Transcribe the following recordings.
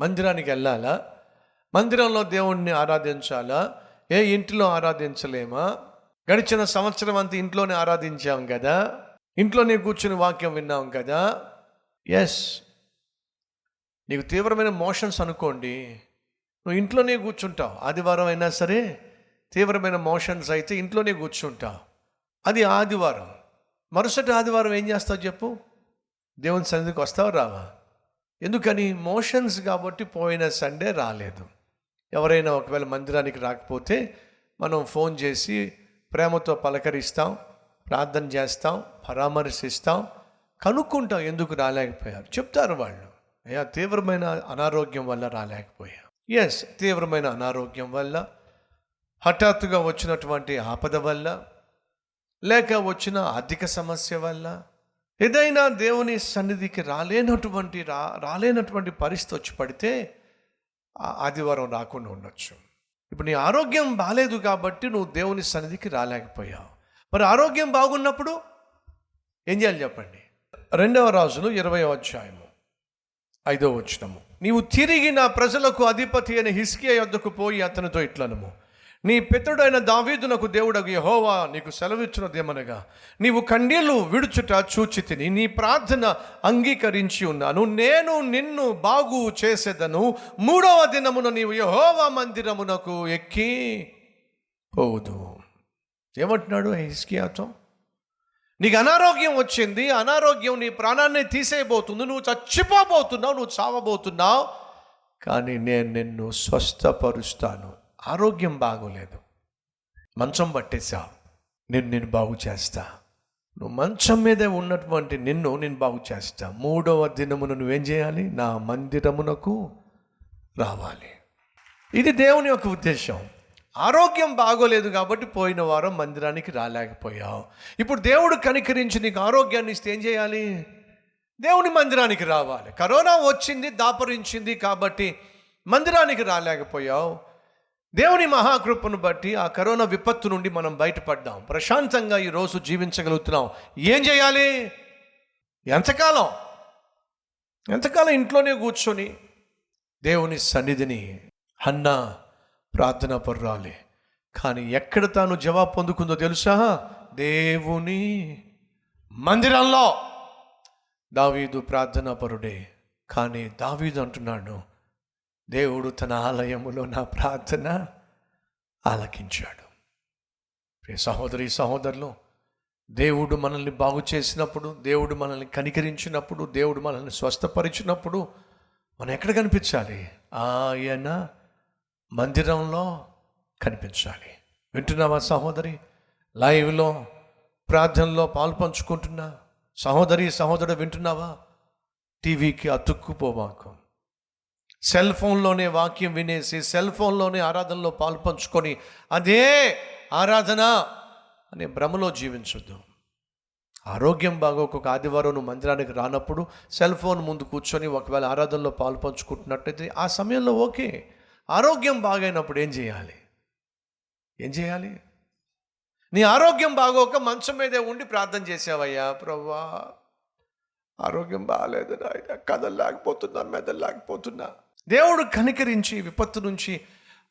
మందిరానికి వెళ్ళాలా? మందిరంలో దేవుణ్ణి ఆరాధించాలా? ఏ ఇంటిలో ఆరాధించలేమా? గడిచిన సంవత్సరం అంతా ఇంట్లోనే ఆరాధించాం కదా? ఇంట్లోనే కూర్చుని వాక్యం విన్నాం కదా? ఎస్ నీకు తీవ్రమైన మోషన్స్ అనుకోండి. నువ్వు ఇంట్లోనే కూర్చుంటావు. ఆదివారం అయినా సరే తీవ్రమైన మోషన్స్ అయితే ఇంట్లోనే కూర్చుంటావు. అది ఆదివారం. మరుసటి ఆదివారం ఏం చేస్తావు చెప్పు? దేవుని సన్నిధికి వస్తావు రావా? ఎందుకని మోషన్స్ కాబట్టి పోయిన సండే రాలేదు. ఎవరైనా ఒకవేళ మందిరానికి రాకపోతే మనం ఫోన్ చేసి ప్రేమతో పలకరిస్తాం ప్రార్థన చేస్తాం పరామర్శిస్తాం కనుక్కుంటాం ఎందుకు రాలేకపోయారు. చెప్తారు వాళ్ళు. అయ్యా తీవ్రమైన అనారోగ్యం వల్ల రాలేకపోయా. ఎస్ తీవ్రమైన అనారోగ్యం వల్ల హఠాత్తుగా వచ్చినటువంటి ఆపద వల్ల లేక వచ్చిన ఆర్థిక సమస్య వల్ల ఏదైనా దేవుని సన్నిధికి రాలేనటువంటి రా రాలేనటువంటి పరిస్థితి వచ్చి పడితే ఆదివారం రాకుండా ఉండొచ్చు. ఇప్పుడు నీ ఆరోగ్యం బాగాలేదు కాబట్టి నువ్వు దేవుని సన్నిధికి రాలేకపోయావు. మరి ఆరోగ్యం బాగున్నప్పుడు ఏం చేయాలి చెప్పండి? రెండవ రాజులు ఇరవై అధ్యాయము ఐదో వచనము. నీవు తిరిగి నా ప్రజలకు అధిపతి అయిన హిస్కియా యొద్దకు పోయి అతనితో ఇట్లనము. నీ పితడుడైన దావీదునకు దేవుడగు యహోవా నీకు సెలవిచ్చినదేమనగా నీవు కండీలు విడుచుట చూచి తిని నీ ప్రార్థన అంగీకరించి ఉన్నాను. నేను నిన్ను బాగు చేసేదను. మూడవ దినమున నీవు యహోవా మందిరమునకు ఎక్కి పోదు ఏమంటున్నాడు హిస్కియాతో నీకు అనారోగ్యం వచ్చింది అనారోగ్యం నీ ప్రాణాన్ని తీసేయబోతుంది నువ్వు చచ్చిపోబోతున్నావు నువ్వు చావబోతున్నావు కానీ నేను నిన్ను స్వస్థపరుస్తాను. ఆరోగ్యం బాగోలేదు. మంచం పట్టేశావు నేను నేను బాగు చేస్తా. నువ్వు మంచం మీదే ఉన్నటువంటి నిన్ను నేను బాగు చేస్తా. మూడవ దినమును నువ్వేం చేయాలి? నా మందిరమునకు రావాలి. ఇది దేవుని యొక్క ఉద్దేశం. ఆరోగ్యం బాగోలేదు కాబట్టి పోయిన వారం మందిరానికి రాలేకపోయావు. ఇప్పుడు దేవుడు కనికరించి నీకు ఆరోగ్యాన్ని ఇస్తే ఏం చేయాలి? దేవుని మందిరానికి రావాలి. కరోనా వచ్చింది దాపరించింది కాబట్టి మందిరానికి రాలేకపోయావు. దేవుని మహాకృపను బట్టి ఆ కరోనా విపత్తు నుండి మనం బయటపడ్డాం. ప్రశాంతంగా ఈరోజు జీవించగలుగుతున్నాం. ఏం చేయాలి? ఎంతకాలం? ఎంతకాలం ఇంట్లోనే కూర్చొని దేవుని సన్నిధిని అన్న ప్రార్థన పర్రాలి. కానీ ఎక్కడ తాను జవాబు పొందుకుందో తెలుసా? దేవుని మందిరంలో. దావీదు ప్రార్థన పరుడే. కానీ దావీదు అంటున్నాడు దేవుడు తన ఆలయములో నా ప్రార్థన ఆలకించాడు. ప్రియ సహోదరి సహోదరులు దేవుడు మనల్ని బాగు చేసినప్పుడు దేవుడు మనల్ని కనికరించినప్పుడు దేవుడు మనల్ని స్వస్థపరిచినప్పుడు మనం ఎక్కడ కనిపించాలి? ఆయన మందిరంలో కనిపించాలి. వింటున్నావా సహోదరి? లైవ్లో ప్రార్థనలో పాలు పంచుకుంటున్నా సహోదరి సహోదరుడు వింటున్నావా? టీవీకి అతుక్కుపోవాకం సెల్ ఫోన్లోనే వాక్యం వినేసి సెల్ ఫోన్లోనే ఆరాధనలో పాలు పంచుకొని అదే ఆరాధన అనే భ్రమలో జీవించొద్దు. ఆరోగ్యం బాగోక ఆదివారం నువ్వు మందిరానికి రానప్పుడు సెల్ ఫోన్ ముందు కూర్చొని ఒకవేళ ఆరాధనలో పాలు పంచుకుంటున్నట్టయితే ఆ సమయంలో ఓకే. ఆరోగ్యం బాగైనప్పుడు ఏం చేయాలి? ఏం చేయాలి? నీ ఆరోగ్యం బాగోక మంచం మీదే ఉండి ప్రార్థన చేసావయ్యా ప్రవ్వా. ఆరోగ్యం బాగాలేదు నాయన. కదలలేకపోతున్నా మెదలలేకపోతున్నా. దేవుడు కనికరించి విపత్తు నుంచి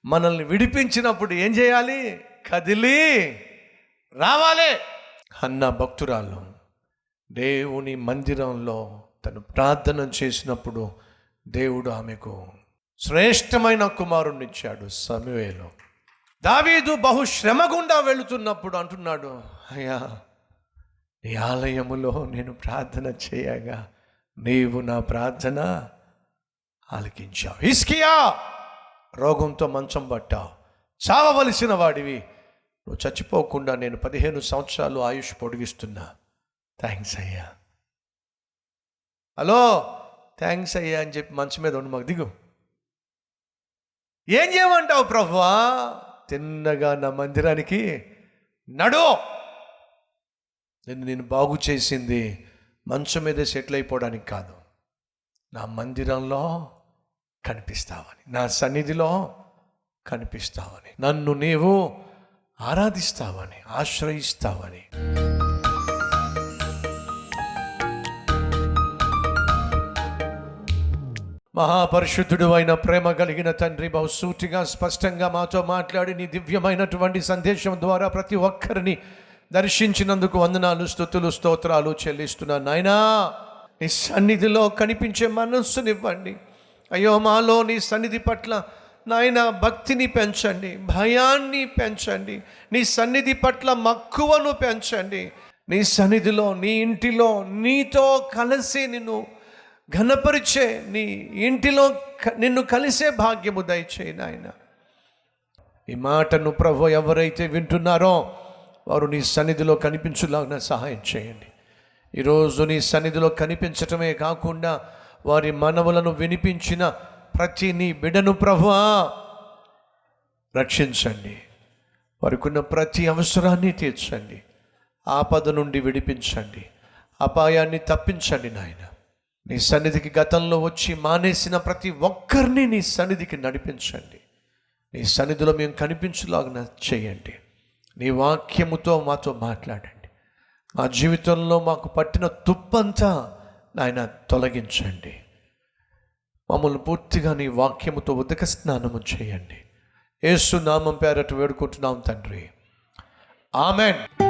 మనల్ని విడిపించినప్పుడు ఏం చేయాలి? కదిలి రావాలి. అన్న భక్తురాలు దేవుని మందిరంలో తను ప్రార్థన చేసినప్పుడు దేవుడు ఆమెకు శ్రేష్టమైన కుమారుణ్ణి సమయలో. దావీదు బహు శ్రమ గుండా వెళుతున్నప్పుడు అంటున్నాడు అయ్యా నీ ఆలయములో నేను ప్రార్థన చేయగా నీవు నా ప్రార్థన ఆలకించావు. ఇస్కియా రోగంతో మంచం పట్టావు. చావవలసిన వాడివి. నువ్వు చచ్చిపోకుండా నేను పదిహేను సంవత్సరాలు ఆయుష్ పొడిగిస్తున్నా. థ్యాంక్స్ అయ్యా. హలో థ్యాంక్స్ అయ్యా అని చెప్పి మంచం మీద ఉండి మాకు దిగు. ఏం చేయమంటావు ప్రభువా? తిన్నగా నా మందిరానికి నడు. నేను నేను బాగు చేసింది మంచం మీద సెటిల్ అయిపోవడానికి కాదు. నా మందిరంలో కనిపిస్తావని నా సన్నిధిలో కనిపిస్తావని నన్ను నీవు ఆరాధిస్తావని ఆశ్రయిస్తావని. మహాపరిశుద్ధుడు అయిన ప్రేమ కలిగిన తండ్రి బహుసూటిగా స్పష్టంగా మాతో మాట్లాడి నీ దివ్యమైనటువంటి సందేశం ద్వారా ప్రతి ఒక్కరిని దర్శించినందుకు వందనాలు స్థుతులు స్తోత్రాలు చెల్లిస్తున్నాను. నాయనా నీ సన్నిధిలో కనిపించే మనస్సునివ్వండి. అయ్యో మాలో నీ సన్నిధి పట్ల నాయన భక్తిని పెంచండి భయాన్ని పెంచండి. నీ సన్నిధి పట్ల మక్కువను పెంచండి. నీ సన్నిధిలో నీ ఇంటిలో నీతో కలిసి నిన్ను ఘనపరిచే నీ ఇంటిలో క- నిన్ను కలిసే భాగ్యము దయచేయి నాయన. ఈ మాటను ప్రభు ఎవరైతే వింటున్నారో వారు నీ సన్నిధిలో కనిపించులాగా సహాయం చేయండి. ఈరోజు నీ సన్నిధిలో కనిపించటమే కాకుండా వారి మనవులను వినిపించిన ప్రతి నీ బిడను ప్రభువా రక్షించండి. వారికున్న ప్రతి అవసరాన్ని తీర్చండి. ఆపద నుండి విడిపించండి. అపాయాన్ని తప్పించండి నాయన. నీ సన్నిధికి గతంలో వచ్చి మానేసిన ప్రతి ఒక్కరిని నీ సన్నిధికి నడిపించండి. నీ సన్నిధిలో మేము కనిపించులాగా చేయండి. నీ వాక్యముతో మాతో మాట్లాడండి. మా జీవితంలో మాకు పట్టిన తుప్పంతా నాయన తొలగించండి. మమ్మల్ని పూర్తిగా నీ వాక్యముతో ఉదక స్నానము చేయండి. ఏసు నామం పేరట వేడుకుంటున్నాం తండ్రి. ఆమెన్.